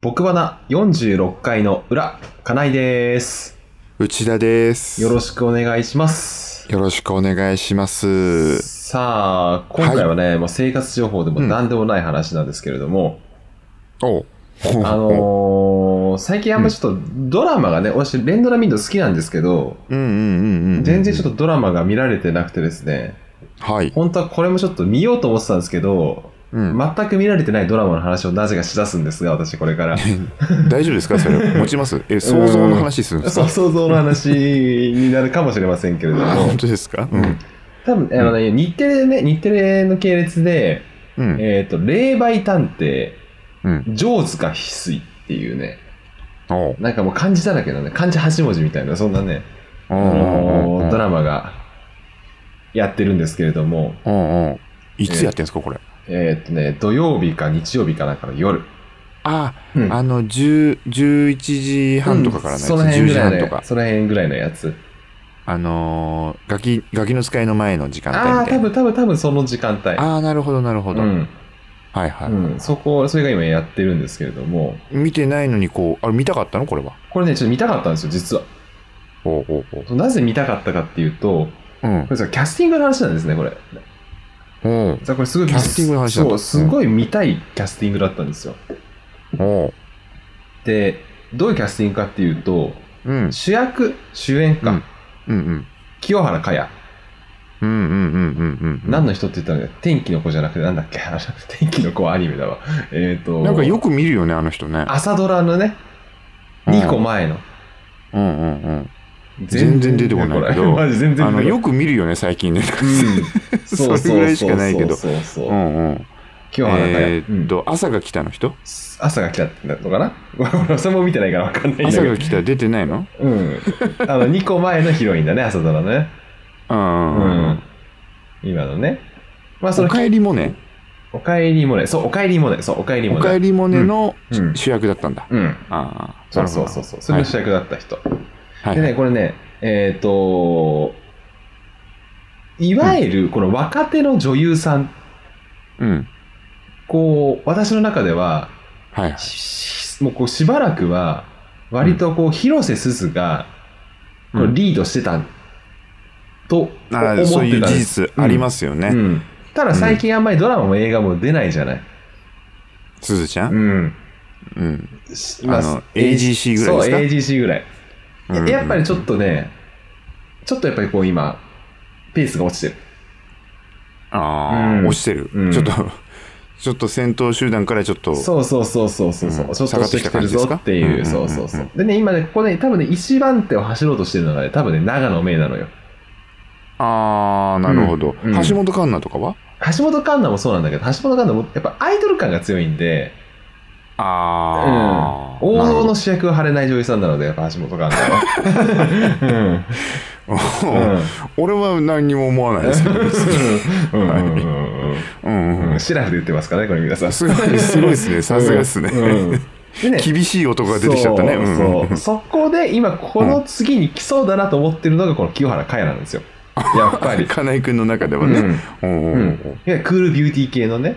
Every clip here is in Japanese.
僕花46回の裏、金井です。内田です。よろしくお願いします。よろしくお願いします。さあ、今回はね、もう生活情報でも何でもない話なんですけれども、おう あのー最近あんまちょっとドラマがね、私連ドラ見るの好きなんですけど、うんうんうんうん。全然ちょっとドラマが見られてなくてですね、と。はい。本当はこれもちょっと見ようと思ってたんですけど、うん。全く見られてないドラマの話をなぜかしだすんですが、私これから。大丈夫ですか？それ。持ちます？え、想像の話するんですか？想像の話になるかもしれませんけれども。本当ですか？うん。多分、あのね、日テレね、日テレの系列で、うん。えっ、と、霊媒探偵、うん。上塚翡翠っていうね、なんかもう漢字だらけのね、漢字8文字みたいな、そんなね、ドマ。ラマがやってるんですけれども、いつやってんすかこれ？えっ、とね、土曜日か日曜日かなんかの夜。あ、うんあの、10 11時半とかからのやつ。その辺10ぐらいの時半とか。その辺ぐらいのやつ。あのー、ガキ、ガキの使いの前の時間帯ああ。多分、多分、多分その時間帯。ああ、なるほど、なるほど。うん。はいはい。うん。そこ、それが今やってるんですけれども、見てないのにこう、あれ見たかったの？これは。これね、ちょっと見たかったんですよ、実は。おうおうおうなぜ見たかったかっていうと、うんこ。れさ、キャスティングの話なんですね、これ。おうさこれすごいキャスティングの話だそう、すごい見たいキャスティングだったんですよ。おうで、どういうキャスティングかっていうと、うん。主役、主演か、うんうんうん。清原果耶。うんうんうんうんうん。何の人って言ったのか、天気の子じゃなくて、なんだっけ、天気の子はアニメだわ。えっ、と、なんかよく見るよね、あの人ね。朝ドラのね、うん2個前の。うんうんうん。全然出てこないけどあの、よく見るよね、最近ね。そうそれぐらいしかないけどそうそうそうそう。うんうん。清原果耶。えーっと、朝が来たの人？朝が来たのかな？俺それも見てないから分かんない朝が。来た出てないの？うん。あの、2個前のヒロインだね、朝ドラのね。うん。今のね。まあ、その、おかえりもね、おかえりもね。そう、おかえりもね。そう、おかえりもね。おかえりもねのうん主役だったんだ。うん。ああ。そうそうそうそう。それの主役だった人。はい。でね、これね、えっ、と、いわゆる、この若手の女優さん、うん。こう、私の中では、はいもうこうしばらくは、割とこう、広瀬すずが、こうリードしてた、と思ってたんです。ああそういう事実ありますすよね。うん。ただ最近あんまりドラマも映画も出ないじゃない。すずちゃん？うん。うん。しあの AGC ぐらいですか？そう、AGC ぐらい。うんうんやっぱりちょっとね、ちょっとやっぱりこう今、ペースが落ちてる。ああ、うん。落ちてる、うん。ちょっと、ちょっと戦闘集団からちょっと、そうそうそうそうそうそう、うん。ちょっと落ちてきてるぞっていう、下がってきた感じですか？そうそうそう。うんうん。でね、今ね、ここね、多分ね、一番手を走ろうとしてるのがね、多分ね、長野芽郁なのよ。ああ、なるほど、うん。うん。橋本環奈とかは？橋本環奈もそうなんだけど、橋本環奈もやっぱアイドル感が強いんで、うん、ああ、王道なるほの主役を張れない女優さんなので、やっぱ橋本環奈は。どうん。俺は何にも思わないですけど、うん。うん。うん。うん。うん。ううん。ん、シラフで言ってますからね、これ皆さん。すごい、すごいですね、さすがですね。うん。うん。でね厳しい男が出てきちゃったね。そううん。そこで今この次に来そうだなと思ってるのがこの清原果耶なん。ですよ。やっぱり。金井君の中ではね。うん。うん。ううん。うん。ん、いやクールビューティー系のね。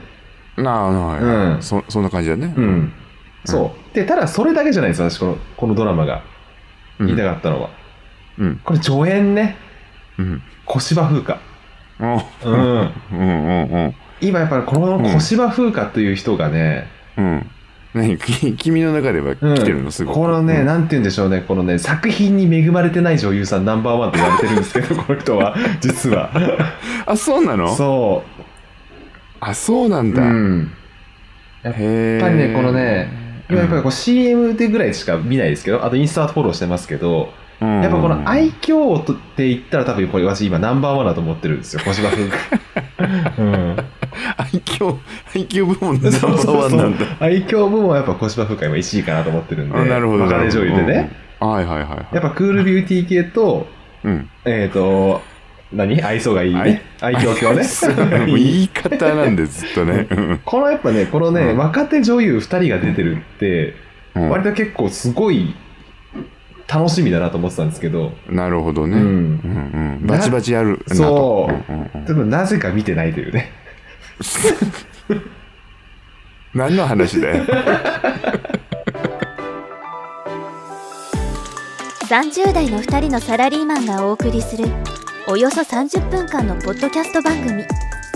なあ、なあ、うんそそんな感じだね。うん。そう。で、ただそれだけじゃないんですよ、私この、このドラマがうん言いたかったのは。うん。これ助演ね。うん。小芝風花。おうん。うんうんうん。今やっぱりこの小芝風花という人がね、うん。何？き君の中ではうん来てるの？すごく。このね、うんなんて言うんでしょうね、このね、作品に恵まれてない女優さんナンバーワンと言われてるんですけど、この人は、実は。あ、そうなの？そあ、そうなんう。だ。うん。やっぱりねこのね、今やっぱりこう CM でぐらいしか見ないですけど、あとインスタフォローしてますけど、うん、やっぱこの愛嬌とって言ったら多分これ私今ナンバーワンだと思ってるんですよ、小芝風花。うん。愛嬌、愛嬌部門でナンバーワンなんだ。愛嬌部門はやっぱ小芝風花今1位かなと思ってるんで、あなるほど。若手女優でね。うん。はいはいはいはい。やっぱクールビューティー系と、うん。えっ、と、何？愛想がいい？ね。愛嬌強ね。言い方なんで、ずっとね。このやっぱね、このね、うん、若手女優2人が出てるって、うん、割と結構すごい楽しみだなと思ってたんですけど。なるほどね。うんうんうん、バチバチやるそう。うう、でもなぜか見てないというね。何の話だよ。30代の2人のサラリーマンがお送りするおよそ30分間のポッドキャスト番組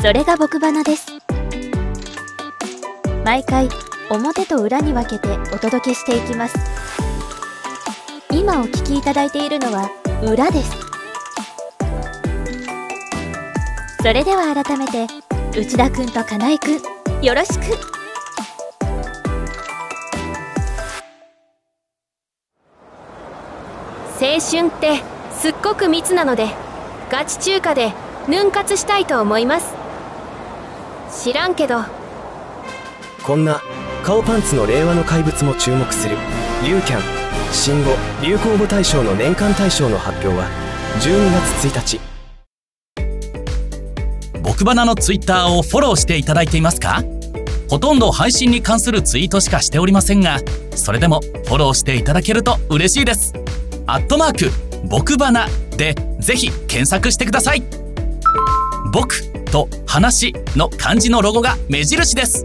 それが僕花です。毎回表と裏に分けてお届けしていきます。今お聞きいただいているのは裏です。それでは改めて内田くんと金井くんよろしく。青春ってすっごく密なのでガチ中華でヌン活したいと思います。知らんけど。こんな顔パンツの令和の怪物も注目する。ユーキャン新語・流行語大賞の年間大賞の発表は12月1日。僕バナのツイッターをフォローしていただいていますか？ほとんど配信に関するツイートしかしておりませんがそれでもフォローしていただけると嬉しいです。アットマーク僕バナでぜひ検索してください。僕と話の漢字のロゴが目印です。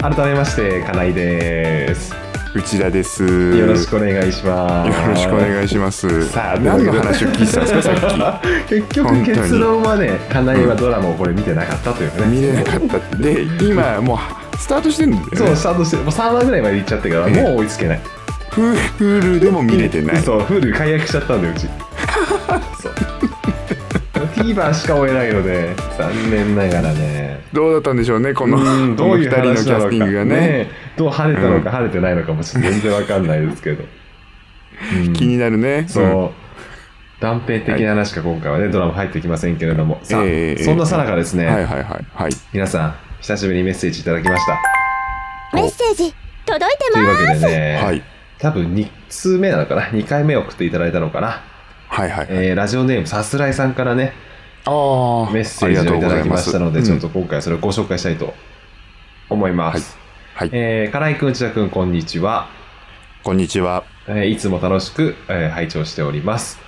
改めまして金井です。内田です。よろしくお願いします。よろしくお願いします。さあ何の話を聞いてたんですかさっ 結局結論はね金井はドラマをこれ見てなかったというね、き見れなかったで今もうスタートしてるんだよね。そうスタートしてもう3話ぐらいまで行っちゃってからもう追いつけない。フーフールでも見れてない。そうフール解約しちゃったんだようち TVer しか追えないので残念ながらね。どうだったんでしょうねこのうんこの2人のキャスティングがね。どう晴れたのかうん。晴れてないのかもちょっと全然わかんないですけど、うん。気になるね。そう、ん。断片的な話が今回はね、ドラマ入ってきませんけれども、さあ、ええそんなさなかですね、はいはいはいはい。皆さん、久しぶりにメッセージいただきました。メッセージ届いてというますわけでね、はい。多分2通目なのかな、2回目送っていただいたのかな、はいはい。えーラジオネームさすらいさんからね、ああメッセージをいただきましたので、ちょっとうん今回それをご紹介したいと思います。はいえー、金井くん、内田くん、こんにちは。こんにちはえーいつも楽しく、えー拝聴しております。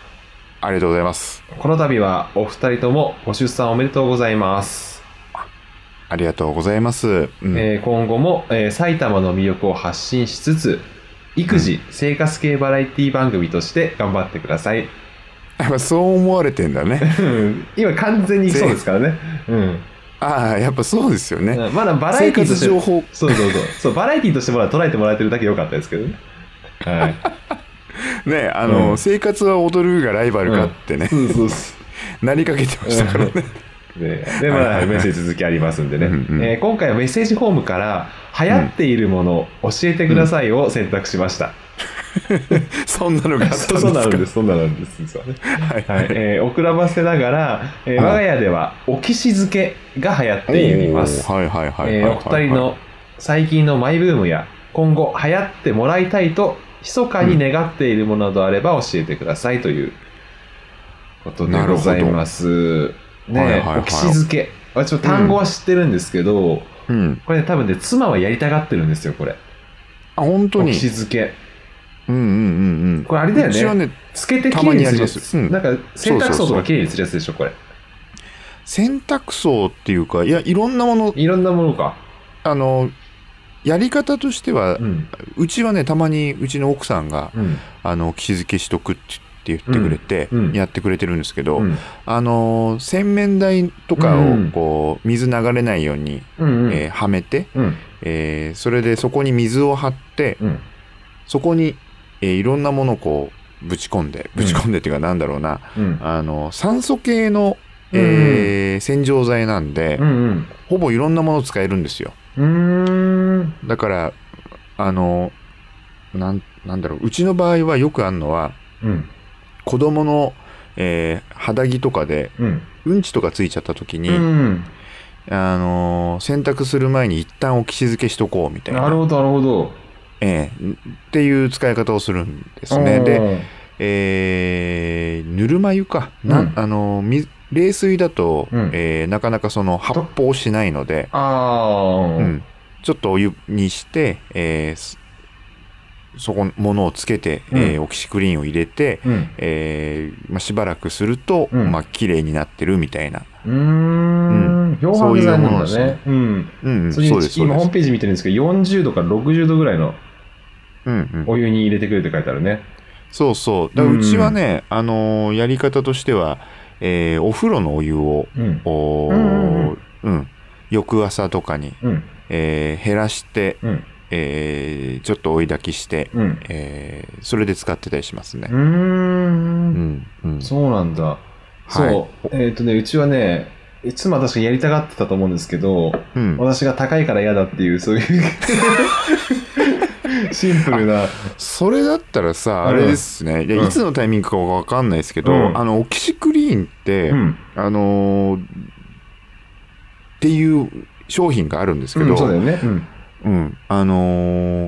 ありがとうございますこの度はお二人ともご出産おめでとうございます。ありがとうございます、うんえー今後も、えー埼玉の魅力を発信しつつ、育児、生活系バラエティ番組として頑張ってください。やっぱそう思われてんだねうん今完全にそうですからね。うん。ああやっぱそうですよねまだバラエティとして。情報そうそうそう。そう、バラエティとしてもら捉えてもらえてるだけ良かったですけどね。はい。ねあの、うん生活は踊るがライバルかってね、そうそうそう。なりかけてましたからねで、でまだメッセージ続きありますんでね、うんうんえー今回はメッセージフォームから流行っているもの、教えてくださいを選択しました。そんなのがあったんですか？そうなんです、そうなんです。実はねはいはい、えー、遅らばせながら、えーはい我が家ではオキシ漬けが流行っています。はいはいはいはいえーお二人の最近のマイブームや今後流行ってもらいたいと密かに願っているものなどあれば教えてくださいということでございます。ねはいはいはいオキシ漬け。私も単語は知ってるんですけど、うんこれね多分ね、妻はやりたがってるんですよ、これ。あ本当に？オキシ漬け。うんうんうんうんこれあれだよねうちはねつけてきたまにやれいにするやつ。りますうんなんか洗濯槽とかきれいにするやつでしょ、これ。洗濯槽っていうかいやいろんなものいろんなものか。あのやり方としては、うん。うちはねたまにうちの奥さんがうん。「あの気づけしとく」って言ってくれて、うんうんやってくれてるんですけど、うん。あの洗面台とかをうんこう水流れないように、うん。うん。えーはめて、うん。えーそれでそこに水を張ってうん。そこに、えーいろんなものをこうぶち込んでぶち込んでっていうかなんだろうな、うん。あの酸素系の、えー洗浄剤なんで、うん。ほぼいろんなもの使えるんですようん。うだからあのなんなんだろううちの場合はよくあるのは。うん。子供の、えー肌着とかでうん。うんちとかついちゃった時に、うん。あのー洗濯する前に一旦置き静けしとこうみたいななるほど、なるほど。ええ。っていう使い方をするんですね。で、えーぬるま湯か、なうん。あのみ冷水だと、うん。えーなかなかその発泡しないので、うん。ちょっとお湯にして、えーすそこものをつけて、うん。えーオキシクリーンを入れて、うん。えーまあ、しばらくすると、うん。まあ綺麗になってるみたいな、うーん。漂白剤なんだそういうものね。うん。うん、うですそうです。今ホームページ見てるんですけど、40度から60度ぐらいのうんうん、お湯に入れてくれって書いてあるね。そうそうだうちはね、あのーやり方としては、えーお風呂のお湯をうん。おーうんうんうん翌朝とかに、うん。えー減らして、うん。えーちょっと追い炊きして、うん。えーそれで使ってたりしますねうんんうんそうなんだ。そう。えっ、とね、うちはね、いつもは確かにやりたがってたと思うんですけど、うん私が高いから嫌だっていう、そういうシンプルな。それだったらさ、あれですね、いやうんいつのタイミングかわかんないですけど、うんあの、オキシクリーンって、うん。あのーっていう商品があるんですけど、うん、そうだよね。うん。うんあの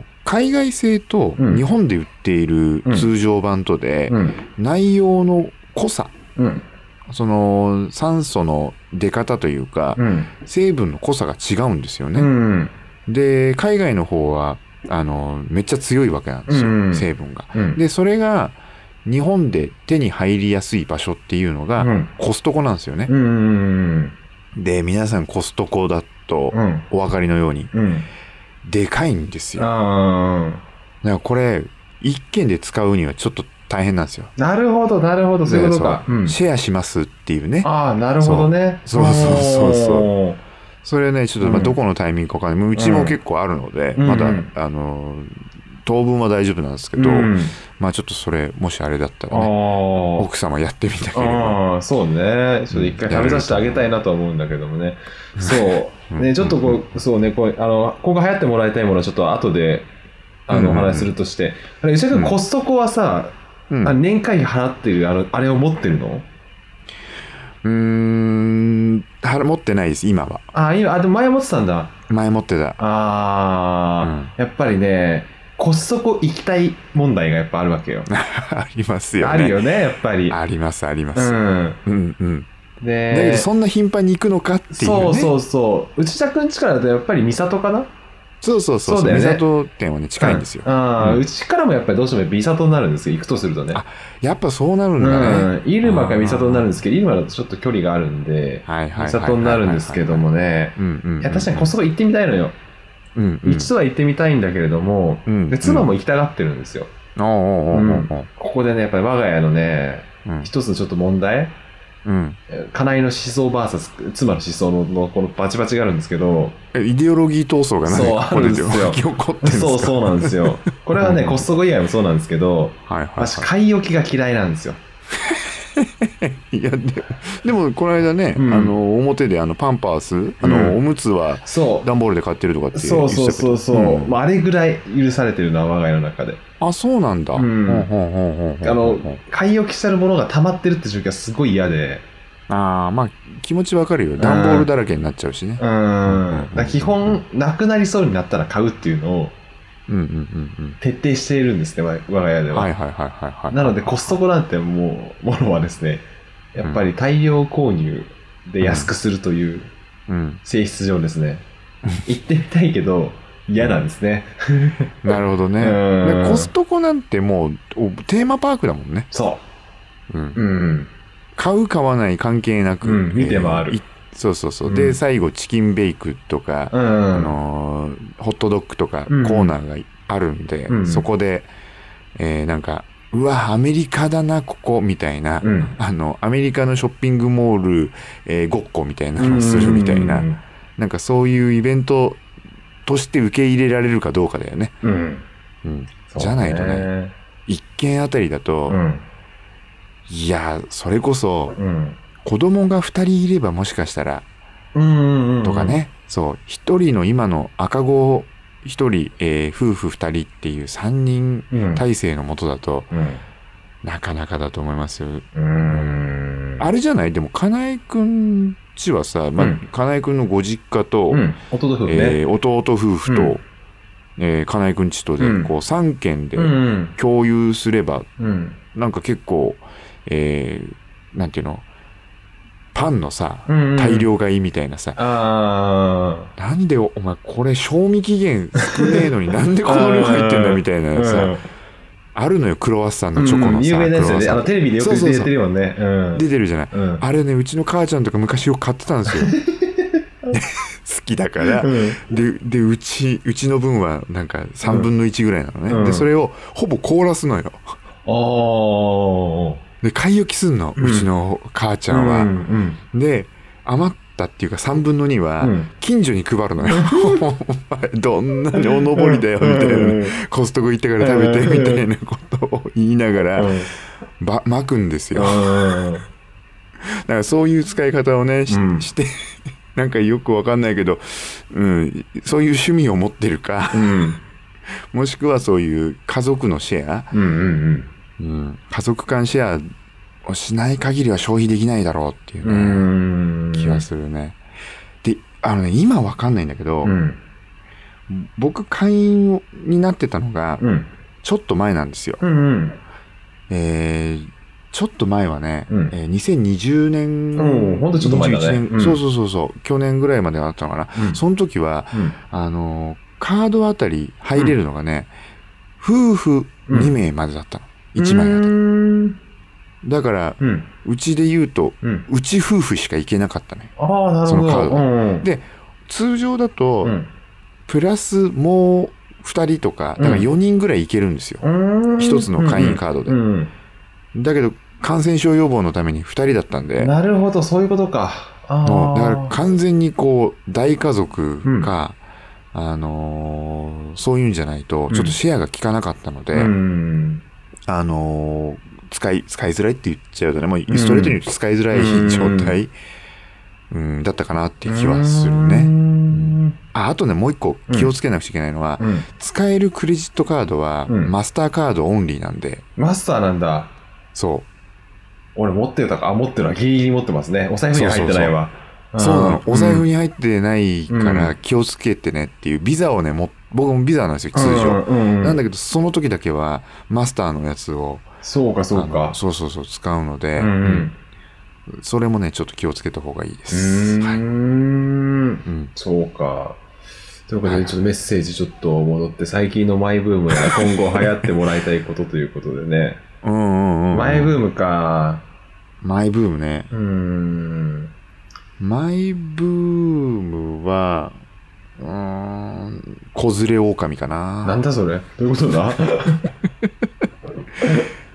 ー海外製とうん日本で売っているうん通常版とで、うん。内容の濃さ、うん。その酸素の出方というか、うん。成分の濃さが違うんですよね。うん。で、海外の方は、あのーめっちゃ強いわけなんですよ、うん成分が。うん。で、それが日本で手に入りやすい場所っていうのが、うん。コストコなんですよね。うん。で、皆さんコストコだとうん。お分かりのように、うん。でかいんですよ。だかあらこれ、一軒で使うにはちょっと大変なんですよ。あ。なるほど、なるほど、そういうことか。シェアしますっていうね。ああ、なるほどね。そうそうそうそうそれね、ちょっとまあうん。どこのタイミングかわかんない。うちも結構あるので、うん。まだ、うんあの、当分は大丈夫なんですけど、うん。まあちょっとそれ、もしあれだったらね、あ奥様やってみたければ。ああ、そうね。ちょっと一回食べさせてあげたいなとは思うんだけどもね。そう。う。ん。ね、ちょっとこう、そうね、こう、あの、今後流行ってもらいたいものはちょっと後で、あの、おうん。うんうん話しするとして。あれ、石田君、うん。コストコはさ、うん。あ年会費払ってる、あの、あれを持ってるの？うーん、は持ってないです、今は。ああ、今、あ、でも前持ってたんだ。前持ってた。ああ、やっぱりね、コストコ行きたい問題がやっぱあるわけよ。ありますよね。あるよね、やっぱり。あります、あります。うん。うんうん。で、だけど、そんな頻繁に行くのかっていうね。そうそうそう。内田くんちからだとやっぱり三郷かな？そうそうそうそうだよね三郷店はね、近いんですよ。うんああ、うんうちからもやっぱりどうしても三郷になるんですよ。行くとするとね。あやっぱそうなるんうだね。ん。入間か三郷になるんですけど、入間だとちょっと距離があるんで、はいはいはいはい。三郷になるんですけどもね。うんうんうん。いや、確かにコストコ行ってみたいのよ。うんうん。一度は行ってみたいんだけれども、うんで妻も行きたがってるんですよ。ここでね、やっぱり我が家のね、うん一つのちょっと問題、うん。家内の思想 VS 妻の思想ののこのバチバチがあるんですけど、えイデオロギー闘争がそうあるんですよそうそうなんですよ。これはね、うんコストコ以外もそうなんですけど、はいはい私、は買い置きが嫌いなんですよ。い。いや、ででも、この間ね、うんあの、表であの、パンパース、あうんの、おむつはそう。段ボールで買ってるとかって言そうそうそうそう、んまあ、あれぐらい許されてるのは我が家の中で。あ、そうなんだ。うんあの、買い置きしてるものが溜まってるって状況はすごい嫌で。ああ、まあ、気持ちわかるよ。段ボールだらけになっちゃうしね。うん。基本、なくなりそうになったら買うっていうのをうんうんうん徹底しているんですね、我我が家でうん。は。はいはいはいはいはい。なので、コストコなんてもう、ものはですね、やっぱり大量購入で安くするといううん。性質上ですね、行ってみたいけど、嫌なんですね。なるほどね。コストコなんてもうおテーマパークだもんね。そうんう。うん。買う買わない関係なく、うん見て回るいそうそうそう。うんで、最後チキンベイクとか、うん。あのーホットドッグとかコうんーナーがあるんで、うんそこで、えーなんか、うわ、アメリカだな、ここ、みたいな、うんあの、アメリカのショッピングモール、えーごっこみたいなのをするみたいな、うんなんかそういうイベントとして受け入れられるかどうかだよね。うん。うん。じゃないとね。一軒あたりだと、うん。いや、それこそ、うん。子供が二人いればもしかしたら、うん。とか。ね、そう、一人の今の赤子一人、えー夫婦二人っていう三人うん。体制のもとだと、うん。なかなかだと思いますよ。うん。あれじゃない？でも、かなえくんちはさ、まあうんかなえくんのご実家と、うん。弟夫婦ね。えー弟夫婦と、うんえーかなえくんちとで、うんこう3軒でうん。共有すれば、うん。なんか結構、えーなんていうの、パンのさ、うんうん。大量買いみたいなさ、あなんでおお前これ賞味期限少ねえのに なんでこの量入ってんだみたいなさ、うんあるのよクロワッサンのチョコのさ、有名なやつよね。あの、テレビでよく出てるもんね。うん。出てるじゃない、うん。あれねうちの母ちゃんとか昔よく買ってたんですよ。好きだから、うん。ででうちうちの分はなんか3分の1ぐらいなのね、うん。でそれをほぼ凍らすのよ。ああ。で買い置きすんの、ううんちの母ちゃんは、うんで余ったっていうか3分の2はうん。近所に配るのよ、お前どんなにおのぼりだよみたいな、うん。コストコ行ってから食べてうん。みたいなことを言いながら、うん。ば巻くんですよ、だうん。からそういう使い方をねし,、うん。して なんかよくわかんないけど、うん、そういう趣味を持ってるか、うん。もしくはそういう家族のシェア、うんうんうん、家族間シェアをしない限りは消費できないだろうっていううね、ん。気がするね。で、あのね、今わかんないんだけど、うん。僕会員になってたのが、うん。ちょっと前なんですよ。うんうん。えーちょっと前はね、うんえー2020年、うんほんとちょっと前だね21年うんそうそうそうそう、去年ぐらいまであったのかな。うんその時は、うんあのーカードあたり入れるのがね、夫婦2名までだったの。1枚だから、うん。うちで言うと、うん。うち夫婦しか行けなかったね。ああ、なるほど。そのカードうんで、通常だと、うん。プラスもう2人とか、だから4人ぐらい行けるんですよ。うん一つの会員カードでうんだけど、感染症予防のために2人だったんで、なるほど、そういうことか。あだからあ。完全にこう、大家族か、あのーそういうんじゃないと、ちょっとシェアが効かなかったので、うん。あのー使い、使いづらいって言っちゃうとね、もうストレートに使いづらい状態、うん、だったかなっていう気はするうね。ん。ああとね、もう一個気をつけなくちゃいけないのは、うん。使えるクレジットカードは、うんマスターカードオンリーなんで、マスターなんだ。そう。俺持ってたか、あ、持ってるわ。ギリギリ持ってますね。お財布には入ってないわ。そうなの。お財布にに入ってないから気をつけてねっていう、ビザをね、も僕もビザなんですよ、通常。なんだけけど、その時だけは、マスターのやつを、そうか、そうあかの。そうそうそう、使うので、うんうん。それもね、ちょっと気をつけた方がいいでうす。はい。うん。そうか。ということで、ちょっとメッセージちょっと戻って、最近のマイブームや今後流行ってもらいたいことということでね。うんうんうん。マイブームか。マイブームね。うーん。マイブームは、うーん、子連れ狼かな。なんだそれ？どういうことだ？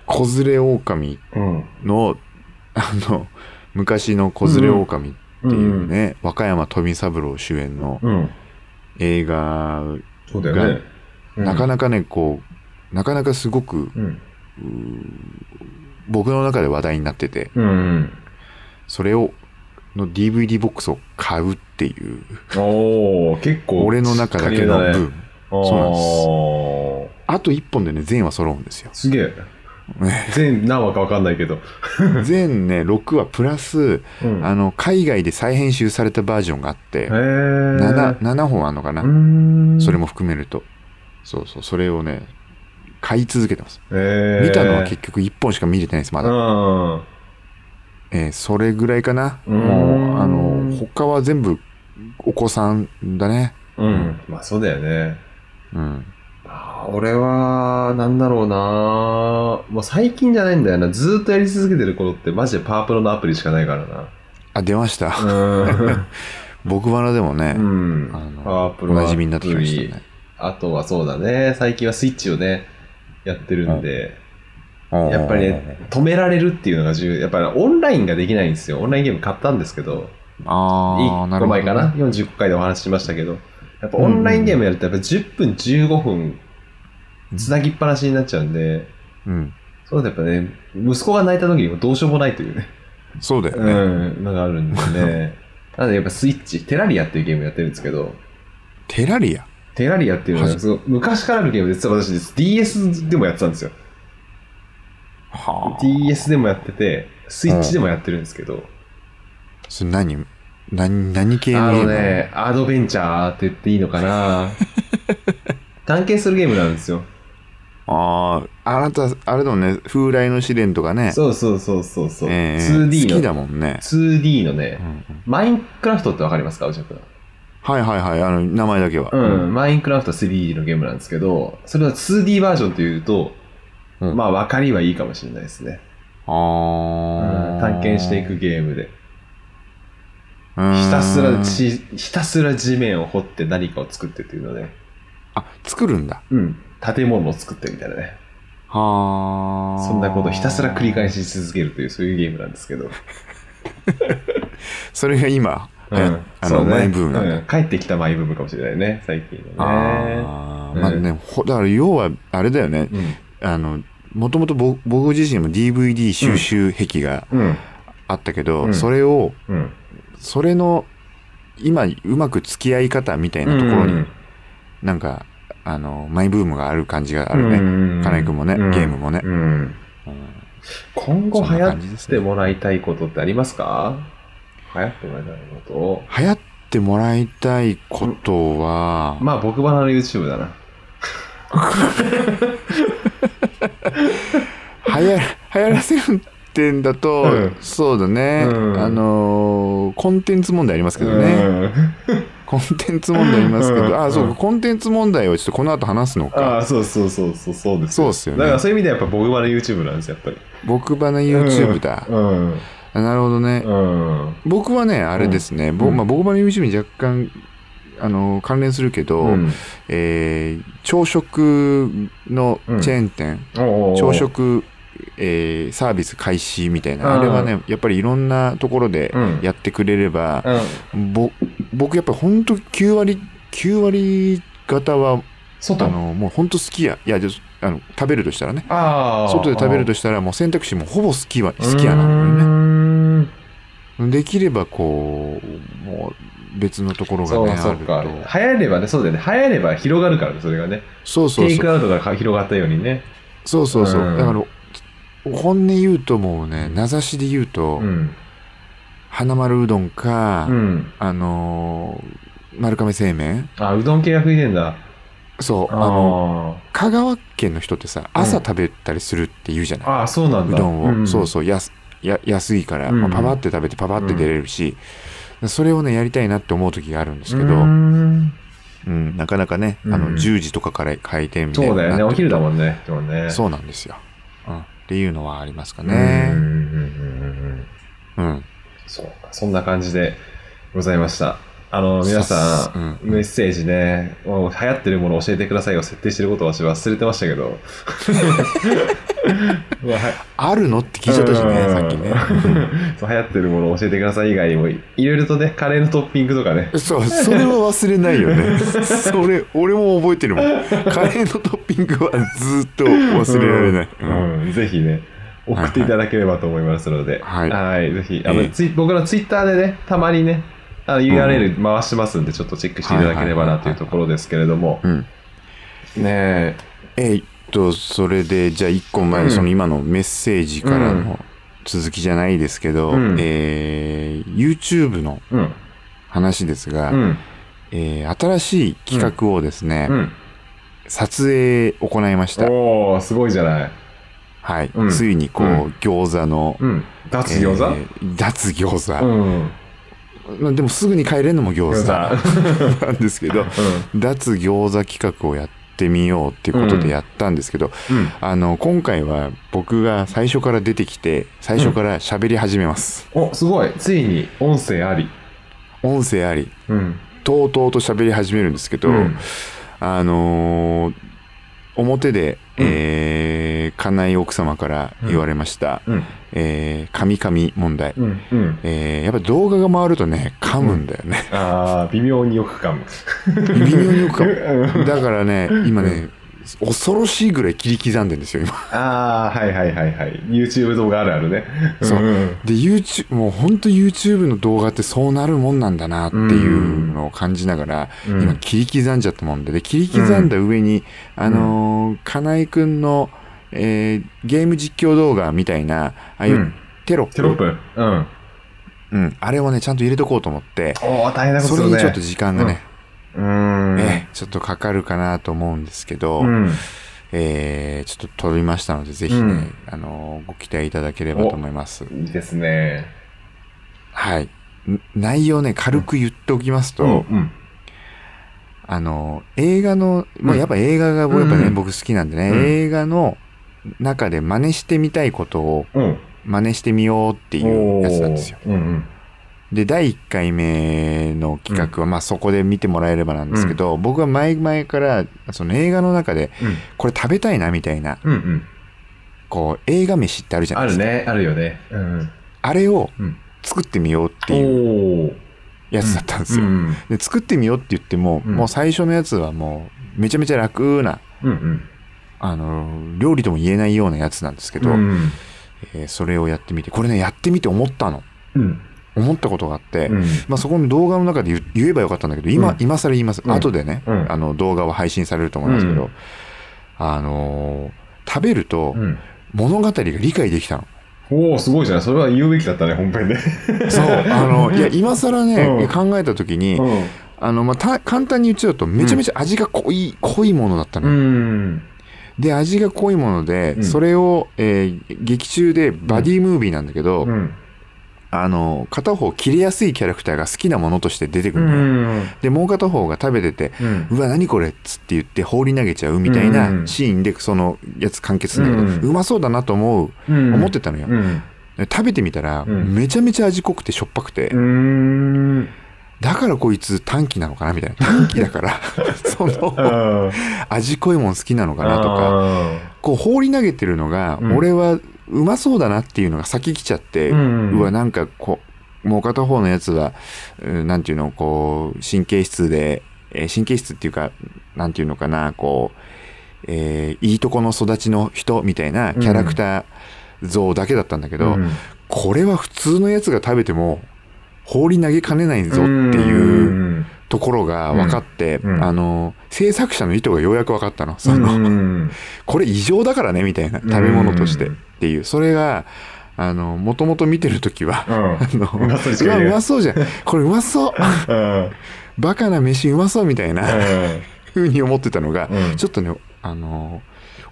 子連れ狼うん。の、あの、昔の子連れ狼っていうね、若山富三郎主演のうん。映画、そうだよね。なかなかね、こう、なかなかすごくうん。僕の中で話題になってて、うん。うん。それを、の DVD ボックスを買うっていう、おー、結構。俺の中だけのブーム。そうなんあと一本でね、全話揃うんですよ。すげえ。全何話か分かんないけど。全ね、6話プラス、うんあの、海外で再編集されたバージョンがあって、へー。7, 7本あんのかな？それも含めると。そうそう、それをね、買い続けてます。見たのは結局1本しか見れてないです、まだ。うん。えーそれぐらいかな。うんもう、あの、他は全部お子さんだね。うん。まあそうだよね。うん。あー俺は、なんだろうなもう最近じゃないんだよな。ずーっとやり続けてることってマジでパワープロのアプリしかないからな。あ、出ました。うん。僕バナでもね、うん。あのパワープロおなじみになってきましたね。あとはそうだね。最近はスイッチをね、やってるんで、やっぱりね、止められるっていうのが重要。やっぱりオンラインができないんですよ。オンラインゲーム買ったんですけど、ああ、な1るほど。個前かな？45回でお話ししましたけど、やっぱオンラインゲームやるとやっぱ10分15分、つなぎっぱなしになっちゃうんで、うん。そうだやっぱね、息子が泣いた時にもどうしようもないというね、そうだよね。うん、のがあるんでね。なのでやっぱスイッチ、テラリアっていうゲームやってるんですけど、テラリア？テラリアっていうのは昔からあるゲームで、実は私 DS でもやってたんですよ。はあ。DS でもやってて、スイッチでもやってるんですけど、それ何？何、何系のあゲーム？のね、アドベンチャーって言っていいのかな？探検するゲームなんですよ。ああ、あなた、あれだもんね、風来の試練とかね。そうそうそうそうそう。ええ 2D の。好きだもんね。2D のね、うんうんマインクラフトってわかりますか、おじゃくん？はいはいはい、あの、名前だけは。うん、マインクラフト 3D のゲームなんですけど、それは 2D バージョンっていうと、うんまあ分かりはいいかもしれないですね。あうんあ。探検していくゲームで。うん。ひたすらち、ひたすら地面を掘って何かを作ってっていうので、あ、作るんだ。うん、建物を作ってみたいなね。はあ。そんなことをひたすら繰り返し続けるという、そういうゲームなんですけど。それが今、うんあの、ねマイブームなんだ。うん帰ってきたマイブームかもしれないね、最近のね。ああ、うんまあね、ほだから要は、あれだよね。うん。あの、もともと僕僕自身も DVD 収集癖がうん。あったけど、うんそれを、うん。それの、今、うまく付き合い方みたいなところに、うんなんか、あの、マイブームがある感じがあるね。ね金井君もねゲームもねうん。うん今後流行ってもらいたいことってありますか？流行ってもらいたいこ流行ってもらいたいことは、とまあ僕バナの YouTube だな。流行流行らせるってんだと、うん。そうだね、うん。あのーコンテンツ問題ありますけどね、うん。コンテンツ問題ありますけど、うん。あそうかコンテンツ問題をちょっとこの後話すのあか。あ、そうそうそうそう、そうです。そうっすよね。だからそういう意味ではやっぱ僕バナ YouTube なんですよ、やっぱり。僕ばな YouTube だ、なるほどね、うん。僕はねあれですね、ぼうん。まあ、僕ばな YouTube に若干あの関連するけど、うん。えー朝食のチェーン店、おうおう朝食、えーサービス開始みたいな、うん。あれはねやっぱりいろんなところでうん。やってくれれば、僕やっぱ本当9割9割方は外？あのもう本当好きや。いやあの食べるとしたらね。外で食べるとしたらもう選択肢もほぼ好きは好きやなんだよね。ね。できればこうもう別のところがねそうか。と流行ればね、そうだよね。流行れば広がるからね、それがね。そうそうそうテイクアウトが広がったようにね。そうそうそう、うんだから本音言うともうね名指しで言うと、うん。花丸うどんか、うん。あのー丸亀製麺あ、うどん系が食いてんだ。そうあのあ香川県の人ってさ朝食べたりするって言うじゃない、あ。あそうなんだ。うどんを、んそうそうやすや安いから、うんまあパパって食べてパパって出れるし、それをねやりたいなって思う時があるんですけど、ううんんなかなかね、あのうん10時とかから開店みたいなそうだよね。お昼だんもんね。でもね。そうなんですよ、うん、っていうのはありますかねうんうんそうか。そんな感じでございました。あの、皆さん、メッセージね、もう流行ってるものを教えてくださいを設定してることを私忘れてましたけど。まあるの？って聞いちゃったしねうん。さっきね。流行ってるものを教えてください以外にも、いろいろとね、カレーのトッピングとかね。そうそれは忘れないよね。それ俺も覚えてるもん。カレーのトッピングはずっと忘れられない、うん。うん。ぜひね、送っていただければと思いますので、はいぜひ、あの、ええ。ツイ僕のツイッターでね、たまにね、あの URL 回してますんで、ちょっとチェックしていただければなというところですけれども、うん。ねえ、えーっとそれでじゃあ1個前うん。のその今のメッセージからうんの続きじゃないですけど、うん。えー YouTube のうん、話ですが、うん、えー新しい企画をですね、うん。撮影行いました、おー、すごいじゃない。はい。うん。ついにこう、うん。餃子の、うん。脱餃子、えー脱餃子、うん。まあでもすぐに帰れるのも餃餃子子。なんですけど脱餃子企画をやってみようっていうことでやったんですけど、うん。あの今回は僕が最初から出てきて最初から喋り始めます、お、すごい。ついに音声あり。音声ありうん。とうとうと喋り始めるんですけど、うんあのー表で、うんえー、家内奥様から言われました、うん。えー、神々問題、うん。うん。えー、やっぱ動画が回るとね噛むんだよね、あー、微妙によく噛む。微妙によく噛うん。むだからね今ね、恐ろしいぐらい切り刻んでるんですよ今。ああ、はいはいはいはい。YouTube 動画あるあるね。そう。んで YouTube もう本当 YouTube の動画ってそうなるもんなんだなっていうのを感じながら、うん。今切り刻んじゃったもんで。で切り刻んだ上に、あのー金井くんの、えーゲーム実況動画みたいなああいううんテロップ,、テロップ。うん。うん、あれをねちゃんと入れとこうと思っておー、大変なことね。れにちょっと時間がね、うーん。ええちょっとかかるかなと思うんですけど、うん。えー、ちょっと撮りましたので、ぜひね、うんあのーご期待いただければと思います。いいですね。はい。ん内容ね、軽く言っておきますと、うん。あのー映画の、まあ、うんやっぱ映画が、やっぱね、うん僕好きなんでね、うん映画の中で真似してみたいことをうん。真似してみようっていうやつなんですよ。うんうん。で、第1回目の企画は、まあそこで見てもらえればなんですけど、僕は前々から、その映画の中で、うん。これ食べたいなみたいな、うんうん。こう、映画飯ってあるじゃないですか。あるね、あるよね。うんあれをうん。作ってみようっておいうお。やつだったんですよ。うんで、作ってみようって言っても、うんもう最初のやつはもう、めちゃめちゃ楽な、うんうん。あの、料理とも言えないようなやつなんですけど、うん。えーそれをやってみて、これね、やってみて思ったの。うん。思ったことがあって、うん。まあ、そこの動画の中で言言えばよかったんだけど、今、うん今更言います。うん後でね、うんあの、動画は配信されると思いますけど、うんあのー食べるとうん。物語が理解できたの。おお、すごいじゃない。それは言うべきだったね、本編で。そう。あの、いや、今更ね、うん考えた時に、うん。あの、まあ、た簡単に言っちゃうと、めちゃめちゃ味が濃い、濃いものだったのうよ。ん。で、味が濃いもので、うんそれを、えー劇中でバディムービーなんだけど、うん。あの、片方切れやすいキャラクターが好きなものとして出てくうるのよ。ん。で、もう片方が食べてて、うん。うわ、何これっつって言って放り投げちゃうみたいなうんシーンでそのやつ完結するんだけど、ううんまそうだなと思う、うん。思ってたのよ。食べてみたら、うんめちゃめちゃ味濃くてしょっぱくて、うん。だからこいつ短期なのかなみたいな。短期だから、その、味濃いもん好きなのかなとか、か。こう放り投げてるのが、うん。俺はうまそうだなっていうのが先来ちゃって、ううんわ、なんかこう、もう片方のやつは、うんなんていうの、こう、神経質で、えー神経質っていうか、なんていうのかな、こう、えーいいとこの育ちの人みたいなキャラクター像だけだったんだけど、うん。これは普通のやつが食べても、放り投げかねないぞっていうところが分かって、あの、制作者の意図がようやく分かったの。その、うん。これ異常だからね、みたいな。食べ物としてうんっていう。それが、あの、もともと見てるときは、うん あの、うまそうにしうわ、か言えないうまそうじゃん。これうまそう。うん。バカな飯うまそうみたいな、うんふうに思ってたのが、うんちょっとね、あの、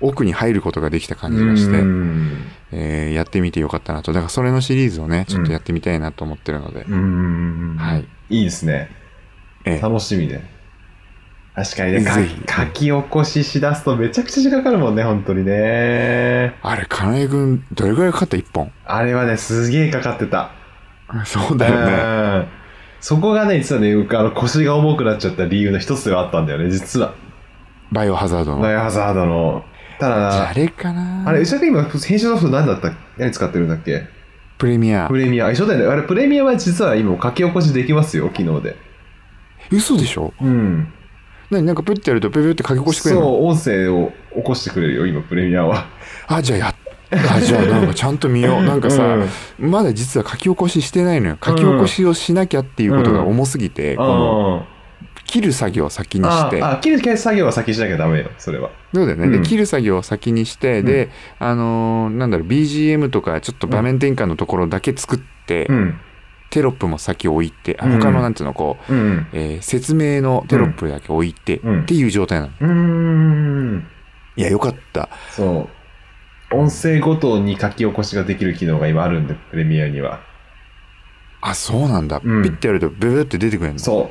奥に入ることができた感じがして、うんえーやってみてよかったなと。だからそれのシリーズをね、ちょっとやってみたいなと思ってるので、うん。はい。いいですね。えー楽しみで。確かにね、書き起こししだすとめちゃくちゃ時間かかるもんね、本当にね。あれ、金井君、どれぐらいかかった？一本あれはね、すげえかかってた。そうだよね。うんそこがね、実はね、あの腰が重くなっちゃった理由の一つではあったんだよね、実は。バイオハザードの。バイオハザードの。ただ、あれかな？あれ、石田君今、編集ソフト何だった何使ってるんだっけ？プレミアプ。レミア。一緒だよね。あれ、プレミアは実は今書き起こしできますよ、機能で。嘘でしょ？うん。何なんかプッてやるとペペペって書き起こしてくれるの？そう、音声を起こしてくれるよ、今、プレミアは。あ、じゃあやっ、あ、じゃあなんかちゃんと見よう。なんかさ、うんまだ実は書き起こししてないのよ。書き起こしをしなきゃっていうことが重すぎて、このあ切る作業を先にあして、あ、切る作業は先しなきゃダメよ、それは。そうだよね。うんで、切る作業を先にして、で、あのーなんだろう、BGM とかちょっと場面転換のところだけ作って、うん。テロップも先置いて、あうん他のなんていうの、こう、うん。えー説明のテロップだけ置いて、うんっていう状態なの。うーん。いや、よかった。そう。音声ごとに書き起こしができる機能が今あるんで、プレミアには。あ、そうなんだ。うんピッてやるとブブって出てくるんだ。そ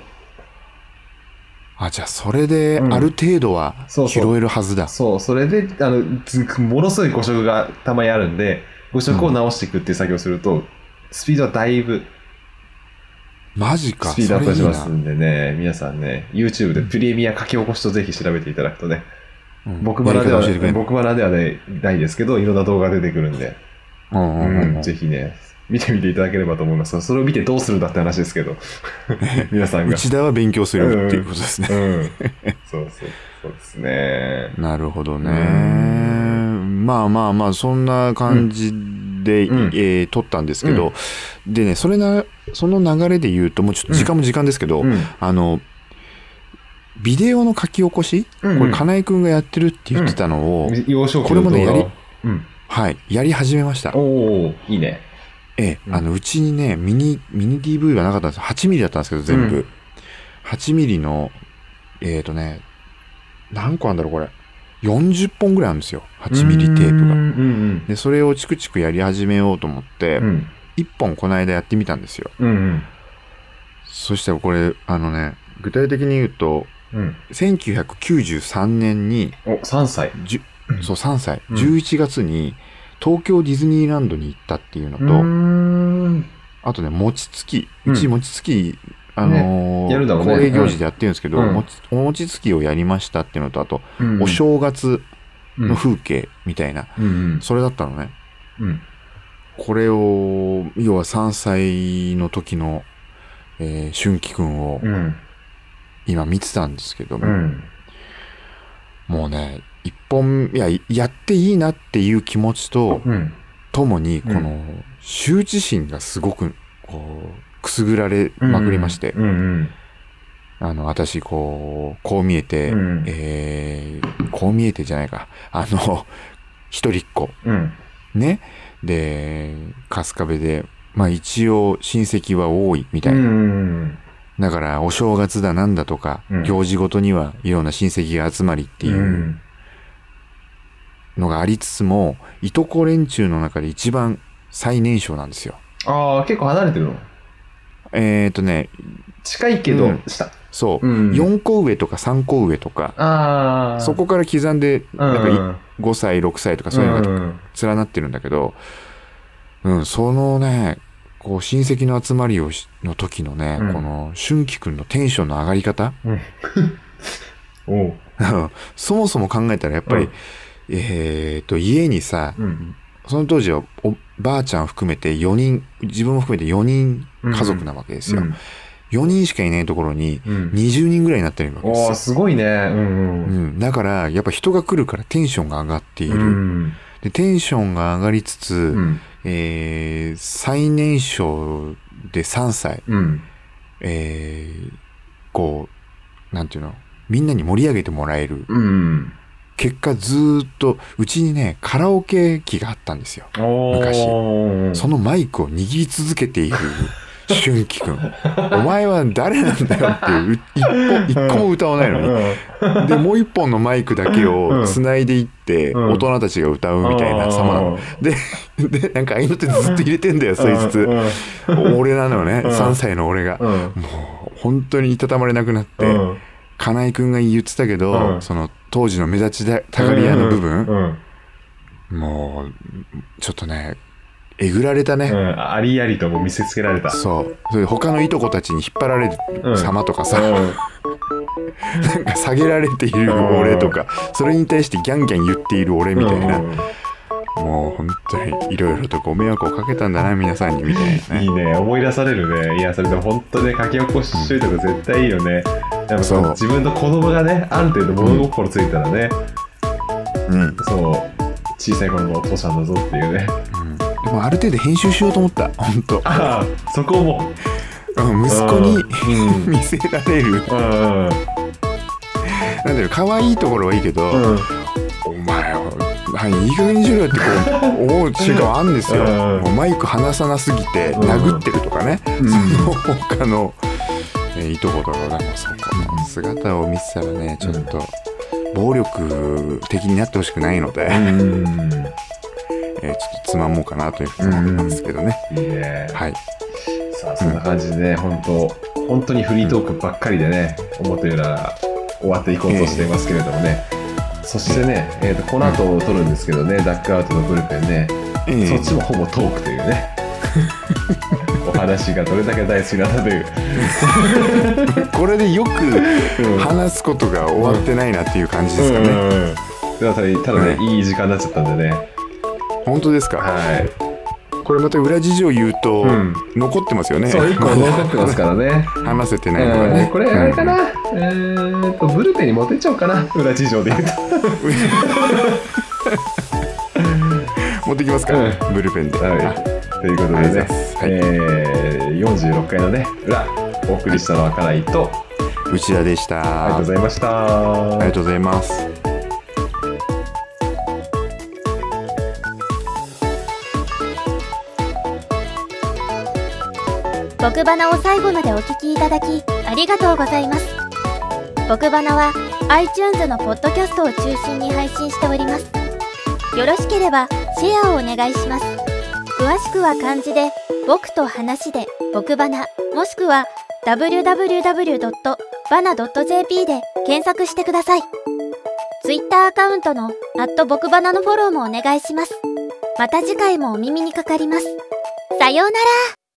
あ、じゃあそれでうんある程度は拾えるはずだう。。そう。それで、あの、ずものすごい誤色がたまにあるんで、誤色を直していくっていう作業をすると、スピードはだいぶマジか。スピードアップしますんでね、皆さんね、YouTube でプレミア書き起こしとぜひ調べていただくとね、なうん僕バラでは僕バラではね、ないですけど、いろんな動画が出てくるんで、うんうんうんうんぜひね、見てみていただければと思います。それを見てどうするんだって話ですけど、皆さんが。内田は勉強するっていうことですね。うん。そうそう、そうですね。なるほどね。うんまあまあまあ、そんな感じで、うんえー撮ったんですけど、でね、それな、その流れで言うと、もうちょっと時間も時間ですけど、うん。あの、ビデオの書き起こし、うんこれ、金井くんがやってるって言ってたのを、これもねやうん。はい、やり始めました。おおいいね。ええ、うんあの、うちにね、ミニ、ミニ DV はなかったんですよ。8ミリだったんですけど、全部。うん8ミリの、えっ、とね、何個あるんだろう、これ。40本ぐらいあるんですよ。8ミリテープが。うんうんで、それをチクチクやり始めようと思って、うん。1本この間やってみたんですよ。うんうん。そしたらこれ、あのね、具体的に言うと、うん。1993年に、お、3歳。そう3歳、うん11月に東京ディズニーランドに行ったっていうのと。あとね、餅つき、うんうち餅つき、あのーやるだろうね恒例行事でやってるんですけど、うん餅お餅つきをやりましたっていうのと、あと、うんお正月うんの風景みたいな、うんうん。それだったのね。うん。これを、要は3歳の時の、えー、春季くんをうん。今見てたんですけども、うん。もうね、一本、いや、やっていいなっていう気持ちと、うん。ともに、こうんの、羞恥心がすごく、こう、くすぐられまくりまして。あの、私、こう、こう見えて、うんえー、こう見えてじゃないか、あの、一人っ子、うん。ね。で、春日部で、まあ一応親戚は多いみたいな。うん。だから、お正月だなんだとか、うん行事ごとにはいろんな親戚が集まりっていううんのがありつつも、いとこ連中の中で一番最年少なんですよ。ああ、結構離れてるの？えーとね、近いけどうん、下。そう、うん。4個上とか3個上とか。そこから刻んで、うん、なんかい5歳、6歳とかそういうのがん。連なってるんだけど、うん、そのね、こう親戚の集まりをしの時のね、うん。この春季くんのテンションの上がり方、おう。そもそも考えたらやっぱり、うんえーと、家にさ、うん。その当時はおばあちゃん含めて4人、自分も含めて4人家族なわけですよ。うん4人しかいないところにうん。20人ぐらいになってるわけですおー、よ。すごいね。うんうん、だから、やっぱ人が来るからテンションが上がっている。うん。うん。で、テンションが上がりつつ、うん。えー最年少で3歳、うん。えーこう、なんていうの、みんなに盛り上げてもらえる。うん。結果ずーっと、うちにね、カラオケ機があったんですよ。昔昔そのマイクを握り続けている 春季くん。お前は誰なんだよっていう、う一本、一個も歌わないのに。で、もう一本のマイクだけを繋いでいって、うん大人たちが歌うみたいな様なの。で、で、なんか合いの手ずっと入れてんだよ、そいつ。俺なのよね、うん3歳の俺が。うん。もう、本当にいたたまれなくなって、うん。金井くんが言ってたけど、うんその、当時の目立ちたがり屋の部分、うん。もう、ちょっとね、えぐられたね。うん。ありありとも見せつけられた。そう。それで他のいとこたちに引っ張られうんる様とかさ、うん なんか下げられている俺とか、それに対してギャンギャン言っている俺みたいな、うんもう本当にいろいろとご迷惑をかけたんだな、皆さんにみたいないね。いね、思い出されるね。いや、それでも本当ね、書き起こしといた方が絶対いいよね。やっぱ自分の子供がね、ある程度物心ついたらね、うん。そう、小さい頃のお父さんだぞっていうね。うんでもある程度編集しようと思った、本当。ああ、そこも。うん息子にうん。見せられる。うん。なんだろう、可愛いところはいいけど、うん。お前は、はい、いい加減にしろよってこう 思う瞬間はあるんですよ。うんもうマイク離さなすぎてうん殴ってるとかね。うんその他の、えーいとことかがもうそこの姿を見てたらね、ちょっと暴力的になってほしくないので、うん。えーちょっとつまもうかなというふうに思いますけどね。はい。さあ、そんな感じでね、本当本当にフリートークばっかりでね、表裏終わっていこうとしていますけれどもね。そしてね、えーとこの後撮るんですけどね、ダックアウトのブルペンね、えーそっちもほぼトークというね。お話がどれだけ大好きなんだという。これでよくうん話すことが終わってないなっていう感じですかね。うんただただね、いい時間になっちゃったんでね。本当ですか、はい。これまた裏事情言うと、うん残ってますよね。そう、一個残ってますからね。話せてないのがね。うんこれあれかな、えーと、ブルペンに持ってっちゃおうかな、裏事情で言うと。持ってきますか、うブルペンで。はいあということでねはいえー、46回のね、裏、お送りしたのはかないと、内田でした。ありがとうございました。ありがとうございます。僕バナを最後までお聞きいただきありがとうございます僕バナは iTunes のポッドキャストを中心に配信しておりますよろしければシェアをお願いします詳しくは漢字で僕と話で僕バナもしくは www.bana.jp で検索してください。Twitter アカウントの僕バナのフォローもお願いします。また次回もお耳にかかります。さようなら。